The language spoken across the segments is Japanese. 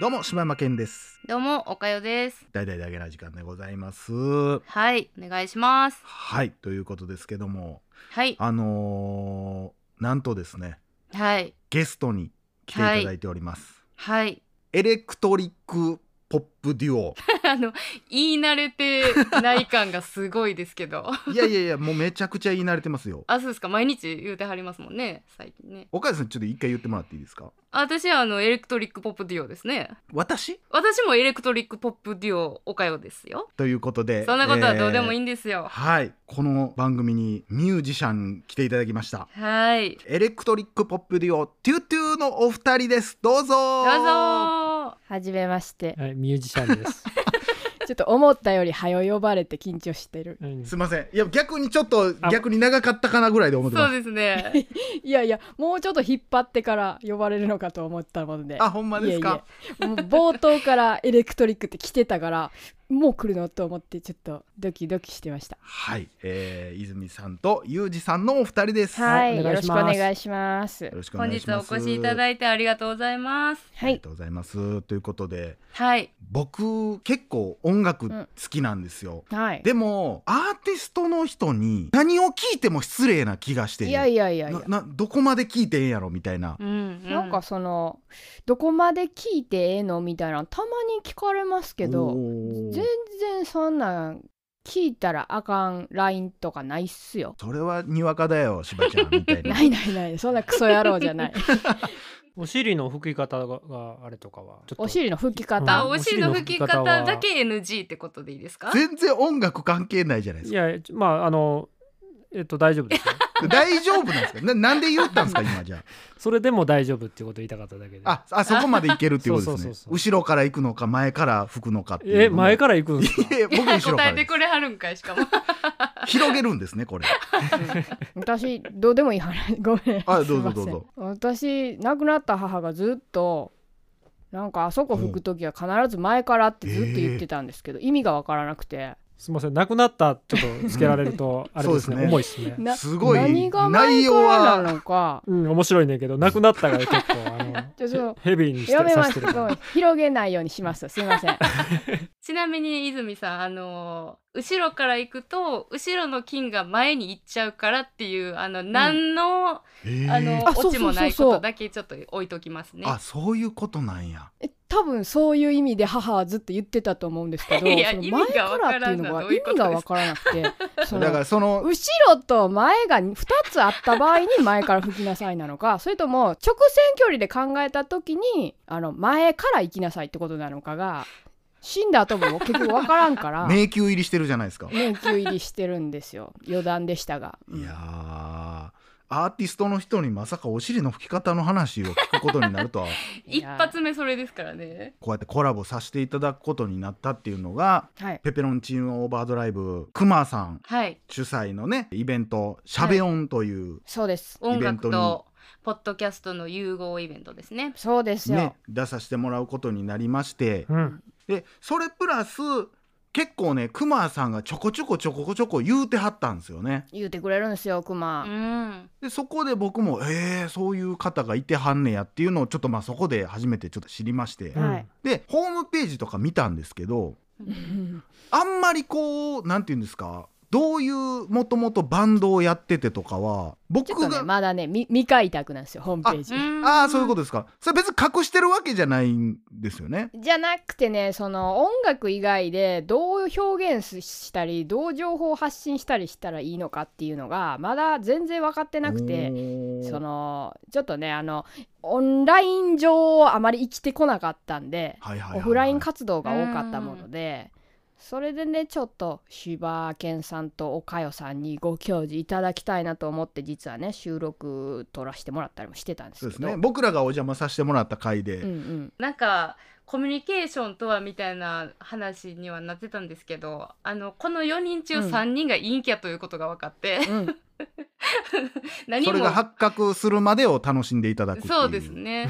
どうも柴山健ですどうも、おかよです。大々だけな時間でございますはい、お願いします。はいということですけどもはい、あのーなんとですねはい、ゲストに来ていただいております、はい。エレクトリックポップデュオ あの、言い慣れてない感がすごいですけど。いやいやいやもうめちゃくちゃ言い慣れてますよあ、そうですか。毎日言うてはりますもんね、最近ね。岡谷さんちょっと一回言ってもらっていいですか？あ私はあの、エレクトリックポップデュオですね。私？私もエレクトリックポップデュオ、おかよですよ。ということでそんなことはどうでもいいい、んですよ。はいこの番組にミュージシャン来ていただきましたはい。エレクトリックポップデュオトゥトゥのお二人ですどうぞどうぞはじめまして。はい、ミュージシャンです。ちょっと思ったより早呼ばれて緊張してる。うんすいませんいや逆にちょっと逆に長かったかなぐらいで思ってますそうですね。いやいや、もうちょっと引っ張ってから呼ばれるのかと思ったもので。あほんまですか？いえいえもう冒頭からエレクトリックって来てたから、もう来るのと思ってちょっとドキドキしてました。はい、えー、泉さんとユージさんのお二人です、はい、よろしくおお願いします。本願いします。日お越しいただいてありがとうございます。はい、ありがとうございます。ということではい。僕結構音楽好きなんですよ、はい。でもアーティストの人に何を聞いても失礼な気がして。いやいやいやいや。ななどこまで聞いてええんやろみたいな。うん、うん。なんかそのどこまで聞いてええのみたいなのたまに聞かれますけど全然そんなん聞いたらあかん LINE とかないっすよ。それはにわかだよしばちゃん みたいな。ないないないそんなクソ野郎じゃない。お尻の拭き方ががあれとかはちょっと。お尻の拭きうん。お尻の拭き方だけ NG ってことでいいですか？全然音楽関係ないじゃないですか。いやまああのえっと大丈夫ですよ。大丈夫なんですか？ななんで言ったんですか？今じゃそれでも大丈夫っていうことを言いたかっただけで。あああそこまでいけるっていうことですね。そうそうそうそう。後ろから行くのか前から吹くのかっていうえ前から行くんですか？いや僕後ろか答らです。えてくれはるんかいしかも。広げるんですねこれ。私どうでもいい話ごめん。あどうぞどうぞ。私亡くなった母がずっとなんかあそこ拭く時は必ず前からってずっと言ってたんですけど、意味がわからなくてすみません。亡くなった。ちょっとつけられると あれですね。すね。重いですね。なすごい何が前内容はなのか。うん面白いねんけど亡くなったが結構あのちょっとヘビーにしてやめさます。広げないようにします。すいません。ちなみに泉さんあの後ろから行くと後ろの金が前に行っちゃうからっていうあの何の、えー。あのあそうそうそうそう。オチもないことだけちょっと置いときますね。あそういうことなんや。え多分そういう意味で母はずっと言ってたと思うんですけど 前からっていうのが意味がわからなくてだからその後ろと前が2つあった場合に前から吹きなさいなのかそれとも直線距離で考えた時にあの前から行きなさいってことなのかが死んだ後も結局わからんから。迷宮入りしてるじゃないですか。迷宮入りしてるんですよ。余談でしたが、うん。いやーアーティストの人にまさかお尻の拭き方の話を聞くことになるとは。一発目それですからね。こうやってコラボさせていただくことになったっていうのがはい。ペペロンチーノオーバードライブクマさんはい。主催のねイベント「しゃべ音」という、そうです。音イベントに楽とポッドキャストの融合イベントですね。そうですよ、ね、出させてもらうことになりまして。うん。でそれプラス結構ねクマさんがちょこちょこちょこちょこ言うてはったんですよね。言うてくれるんですよクマ、うん。でそこで僕もえー、そういう方がいてはんねやっていうのをちょっとまあそこで初めてちょっと知りまして、うんはいでホームページとか見たんですけどうんあんまりこうなんて言うんですかどういうもともとバンドをやっててとかは僕ちょっとねが、まだねみ未開拓なんですよホームページ。ああそういうことですか。それ別に隠してるわけじゃないんですよね。じゃなくてねその音楽以外でどう表現したりどう情報を発信したりしたらいいのかっていうのがまだ全然分かってなくてそのちょっとねあのオンライン上あまり生きてこなかったんではいはいはいはい。オフライン活動が多かったものでそれでねちょっと柴犬さんと岡代さんにご教示いただきたいなと思って実はね収録撮らせてもらったりもしてたんですけど。そうですね。僕らがお邪魔させてもらった回で、うんうん。なんかコミュニケーションとはみたいな話にはなってたんですけどあのこの4人中うん。3人が陰キャということが分かって、うん何も。それが発覚するまでを楽しんでいただくそうですね。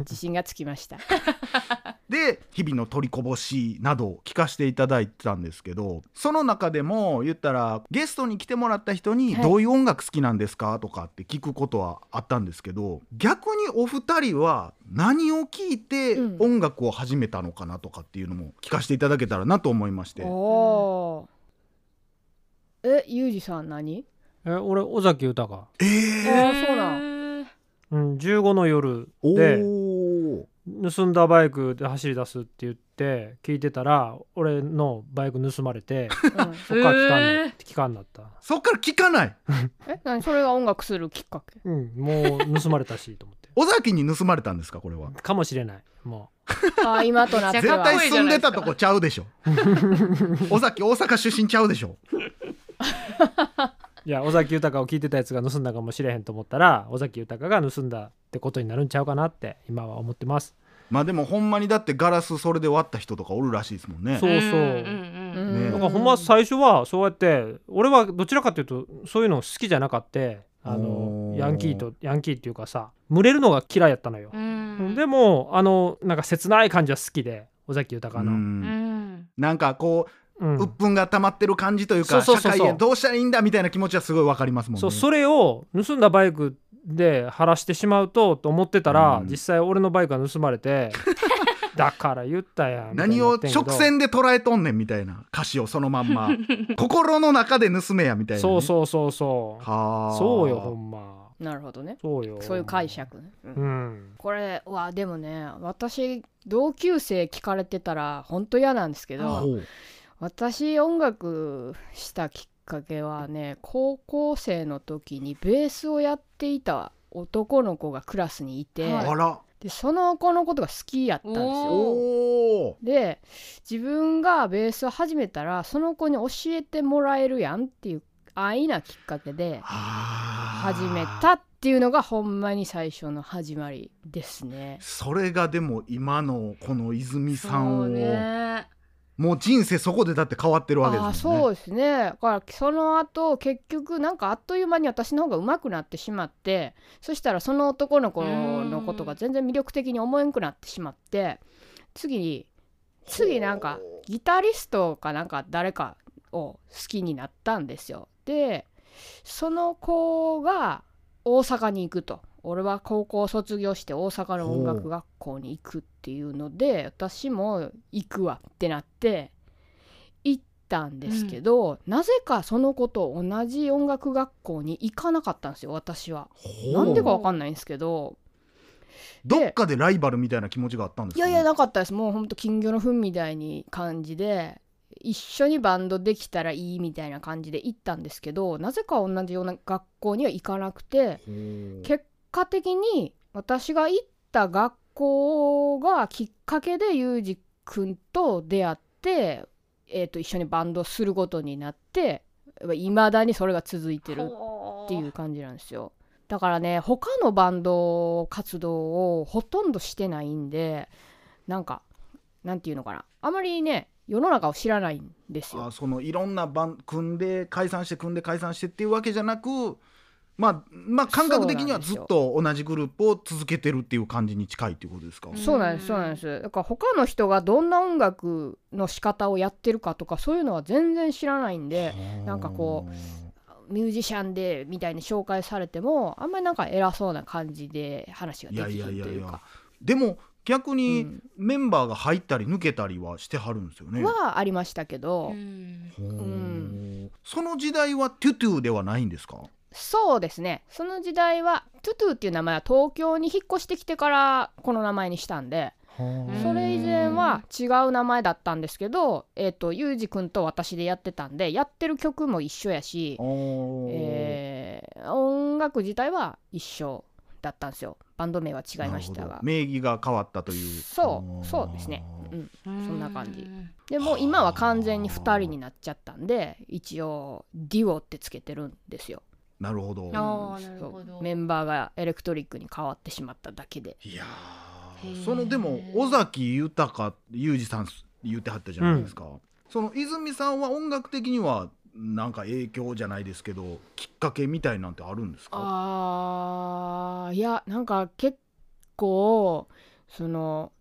自信がつきました。で日々の取りこぼしなどを聞かせていただいてたんですけどその中でも言ったらゲストに来てもらった人にはい。どういう音楽好きなんですかとかって聞くことはあったんですけど逆にお二人は何を聞いてうん。音楽を始めたのかなとかっていうのも聞かせていただけたらなと思いまして、おー。えゆうじさん何？え俺尾崎豊。えあー、ーそうなん。んうん15の夜おでー。盗んだバイクで走り出すって言って聞いてたら俺のバイク盗まれてうん。そっから聞かんなへー聞かんなった。そっから聞かない。え何？それが音楽するきっかけ？うんもう盗まれたしと思って。尾崎に盗まれたんですかこれは？かもしれないもあー今となっては。絶対住んでたとこちゃうでしょ。尾崎大阪出身ちゃうでしょ。ういや尾崎豊を聞いてたやつが盗んだかもしれへんと思ったら尾崎豊が盗んだってことになるんちゃうかなって今は思ってます。まあでもほんまにだってガラスそれで割った人とかおるらしいですもんね。そうそう。うんね。だからほんま最初はそうやって俺はどちらかというとそういうの好きじゃなかってあのヤンキーとヤンキーっていうかさ群れるのが嫌いやったのよ、うん。でもあのなんか切ない感じは好きで尾崎豊うの、なんかこうん。う鬱憤が溜まってる感じというか社会へどうしたらいいんだみたいな気持ちはすごいわかりますもんね。そうそれを盗んだバイクで晴らしてしまうとと思ってたら、うん。実際俺のバイクが盗まれて だから言ったやん何を直線で捉えとんねんみたいな歌詞をそのまんま。心の中で盗めやみたいなね、そうそうそうそう。はあ。そうよほんま。なるほどね。そうよ。そういう解釈ね、うん。うん。これはでもね私同級生聞かれてたら本当嫌なんですけど私音楽したきっかけはね高校生の時にベースをやっていた男の子がクラスにいて、でその子のことが好きやったんですよ。で自分がベースを始めたらその子に教えてもらえるやんっていう安易なきっかけで始始めたっていうのがほんまに最初の始まりですね。それがでも今のこの泉さんを、ねもう人生そこでだって変わってるわけああですね。そうですね。だからその後結局なんかあっという間に私の方が上手くなってしまってそしたらその男の子のことが全然魅力的に思えんくなってしまって次に次なんかギタリストかなんか誰かを好きになったんですよ。でその子が大阪に行くと俺は高校卒業して大阪の音楽学校に行くっていうので私も行くわってなって行ったんですけど、なぜかその子と同じ音楽学校に行かなかったんですよ私は。なんでかわかんないんですけど。どっかでライバルみたいな気持ちがあったんですか、ね、いやいやなかったです。もうほんと金魚の糞みたいに感じで一緒にバンドできたらいいみたいな感じで行ったんですけどなぜか同じような学校には行かなくて結果的に私が行った学校がきっかけでユージくんと出会って、えー、と一緒にバンドすることになっていまだにそれが続いてるっていう感じなんですよ。だからね他のバンド活動をほとんどしてないんでなんかなんていうのかな。あまりね世の中を知らないんですよ。あそのいろんなバン組んで解散して組んで解散してっていうわけじゃなくまあまあ感覚的にはずっと同じグループを続けてるっていう感じに近いっていうことですか、うん。そうなんですそうなんです。だから他の人がどんな音楽の仕方をやってるかとかそういうのは全然知らないんでなんかこミュージシャンでみたいに紹介されてもあんまりなんか偉そうな感じで話ができいやいやいやいやるというかでも逆うにん。メンバーが入ったり抜けたりはしてはるんですよね、はありましたけど、うん。その時代はトゥトゥではないんですか？そうですね。その時代はトゥトゥっていう名前は東京に引っ越してきてからこの名前にしたんでんそれ以前は違う名前だったんですけどえっ、とユージくんと私でやってたんでやってる曲も一緒やし、えー音楽自体は一緒だったんですよ。バンド名は違いましたが。名義が変わったという。そうそうですね、うん、そんな感じ。でも今は完全に2人になっちゃったんで一応デュオってつけてるんですよなるほど。あーなるほど。メンバーがエレクトリックに変わってしまっただけで。いやそのでも尾崎豊裕二さん言ってはったじゃないですか、その泉さんは音楽的にはなんか影響じゃないですけどきっかけみたいなんてあるんですか？あーいやなんか結構その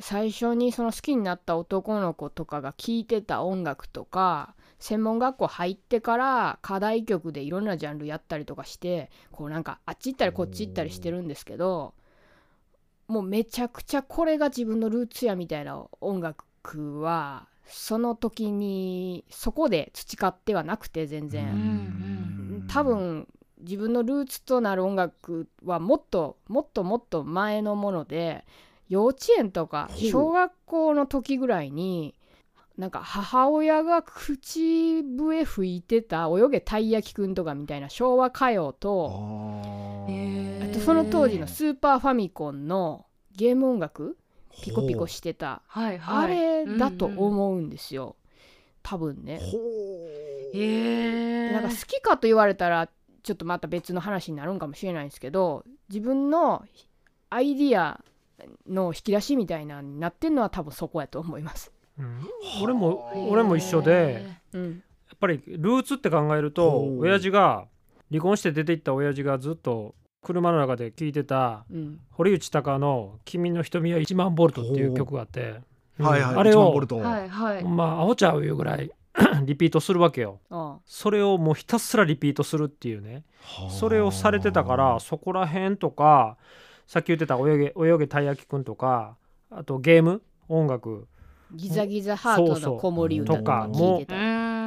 最初にその好きになった男の子とかが聴いてた音楽とか専門学校入ってから課題曲でいろんなジャンルやったりとかしてこうなんかあっち行ったりこっち行ったりしてるんですけどもうめちゃくちゃこれが自分のルーツやみたいな音楽はその時にそこで培ってはなくて全然、ん多分自分のルーツとなる音楽はもっともっともっと前のもので幼稚園とか小学校の時ぐらいになんか母親が口笛吹いてた「泳げたい焼きくん」とかみたいな昭和歌謡とあとその当時のスーパーファミコンのゲーム音楽ピコピコしてたはいはい。あれだと思うんですよ。多分ね。なんか好きかと言われたらちょっとまた別の話になるんかもしれないんですけど自分のアイディアの引き出しみたいなのになってんのは多分そこやと思います。うん。俺も俺も一緒でうん、やっぱりルーツって考えると親父が離婚して出て行った親父がずっと車の中で聴いてたうん、堀内孝の「君の瞳は1万ボルト」っていう曲があって、う。ん。はいはいあれを一万ボルト。はいはい。まアホちゃういうぐらい リピートするわけよ。あそれをもうひたすらリピートするっていうね。はあ。それをされてたからそこら辺とかさっき言ってた泳げ「泳げたい焼きくん」とかあとゲーム音楽ギザギザハートの子守歌とか聞いてた。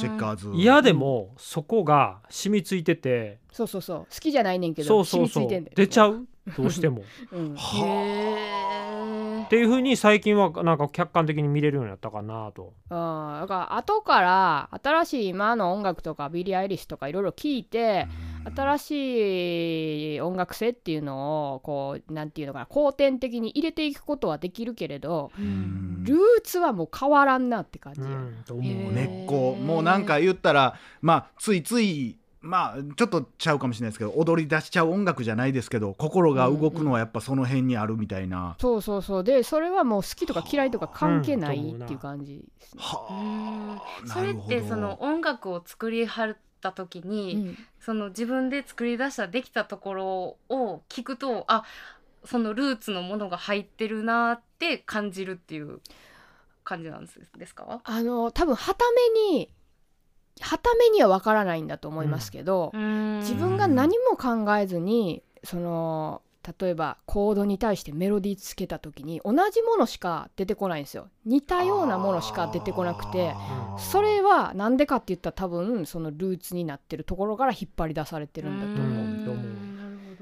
チェッカーズ。嫌でもそこが染みついてて。そうそうそう。好きじゃないねんけどそうそうそう。染みついてんだよ出ちゃう？どうしても。うん、はっていう風に最近はなんか客観的に見れるようになったかなと。あだから後から新しい今の音楽とかビリー・アイリッシュとかいろいろ聞いて新しい音楽性っていうのをこうなんていうのかな後天的に入れていくことはできるけれどううん。んルーツはもう変わらんなって感じや、うんと思う。根っこ。もうなんか言ったらまあついついまあちょっとちゃうかもしれないですけど踊り出しちゃう音楽じゃないですけど心が動くのはやっぱその辺にあるみたいな、そうそうそう。でそれはもう好きとか嫌いとか関係ないうんっていう感じですね、はあ。それってその音楽を作りはった時うに、ん。その自分で作り出したできたところを聞くとあそのルーツのものが入ってるなって感じるっていう感じなんですですか？あの多分はためにはためには分からないんだと思いますけど、自分が何も考えずにその例えばコードに対してメロディーつけた時に同じものしか出てこないんですよ。似たようなものしか出てこなくてそれはなんでかって言ったら多分そのルーツになってるところから引っ張り出されてるんだと思う。ん。と思う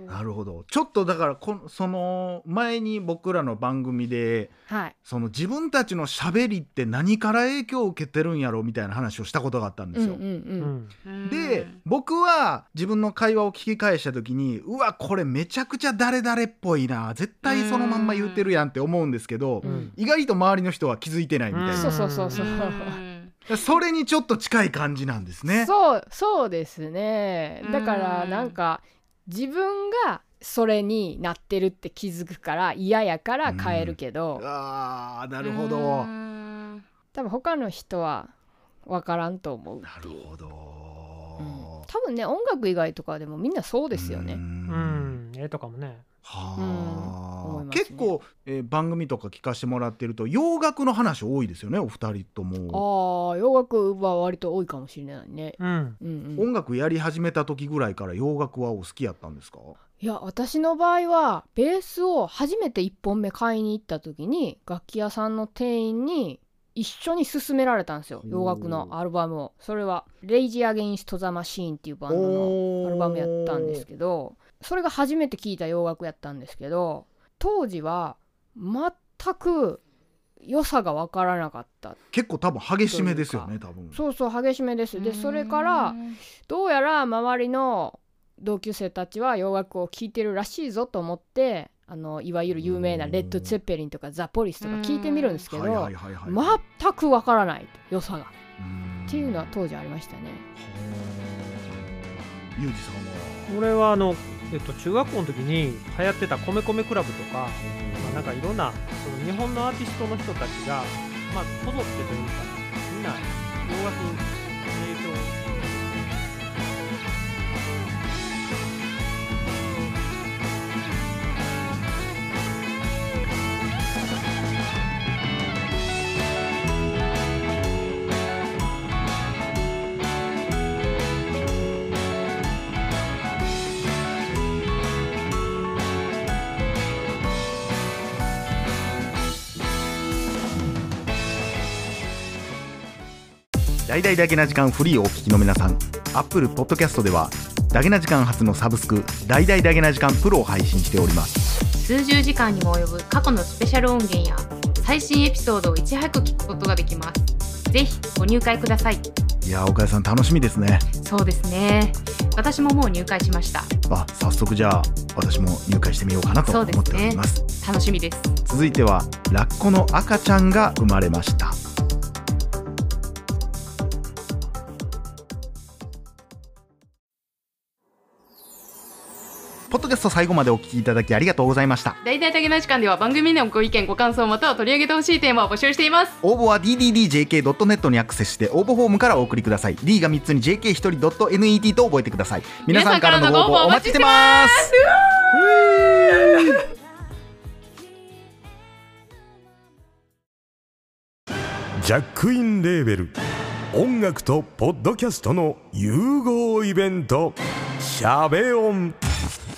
なるほど。ちょっとだからこのその前に僕らの番組ではい、その自分たちのしゃべりって何から影響を受けてるんやろみたいな話をしたことがあったんですよ。うんうんうん。うん。で僕は自分の会話を聞き返した時にうわこれめちゃくちゃ誰々っぽいな絶対そのまんま言うてるやんって思うんですけどうん。意外と周りの人は気づいてないみたいそうなそうそうそう。それにちょっと近い感じなんですね。そうそうですね。だからうんなんか自分がそれになってるって気づくから嫌やから変えるけど、あーなるほど。な多分他の人は分からんと思う。なるほど。うん。多分ね音楽以外とかでもみんなそうですよね。ううん。んええとかもねはうんあ、思いますね。結構、えー番組とか聞かせてもらってると洋楽の話多いですよねお二人とも。ああ洋楽は割と多いかもしれないね。うん。うんうん、音楽やり始めた時ぐらいから洋楽はお好きやったんですか？いや私の場合はベースを初めて1本目買いに行った時に楽器屋さんの店員に一緒に勧められたんですよ洋楽のアルバムを。それは「レイジ・アゲインスト・ザ・マシーン」っていうバンドのアルバムやったんですけどそれが初めて聴いた洋楽やったんですけど当時は全く良さが分からなかった。結構多分激しめですよね多分。そうそう激しめです。でそれからどうやら周りの同級生たちは洋楽を聴いてるらしいぞと思ってあのいわゆる有名なレッド・ツェッペリンとかザ・ポリスとか聞いてみるんですけど全くわからない良さが。うん。っていうのは当時ありましたね。ユージさんは？俺はあの、えっと、中学校の時に流行ってた米米クラブとか、まあ、なんかいろんなその日本のアーティストの人たちが、まあ、こぞってというかみんな洋楽大々だけな時間フリーをお聞きの皆さん。Apple Podcast ではだけな時間初のサブスク大々だけな時間プロを配信しております。数十時間にも及ぶ過去のスペシャル音源や最新エピソードをいち早く聞くことができます。ぜひご入会ください。いやー岡谷さん楽しみですね。そうですね。私ももう入会しました。あ早速じゃあ私も入会してみようかなと思っております。楽しみです。続いてはラッコの赤ちゃんが生まれましたポッドキャスト最後までお聞きいただきありがとうございました。大々的な時間では番組のご意見ご感想または取り上げてほしいテーマを募集しています。応募は dddjk.net にアクセスして応募フォームからお送りください。D が3つに JK1 人 .net と覚えてください皆さんからのご応募お待ちしてます。ジャックインレーベル。音楽とポッドキャストの融合イベント「シャベオン」「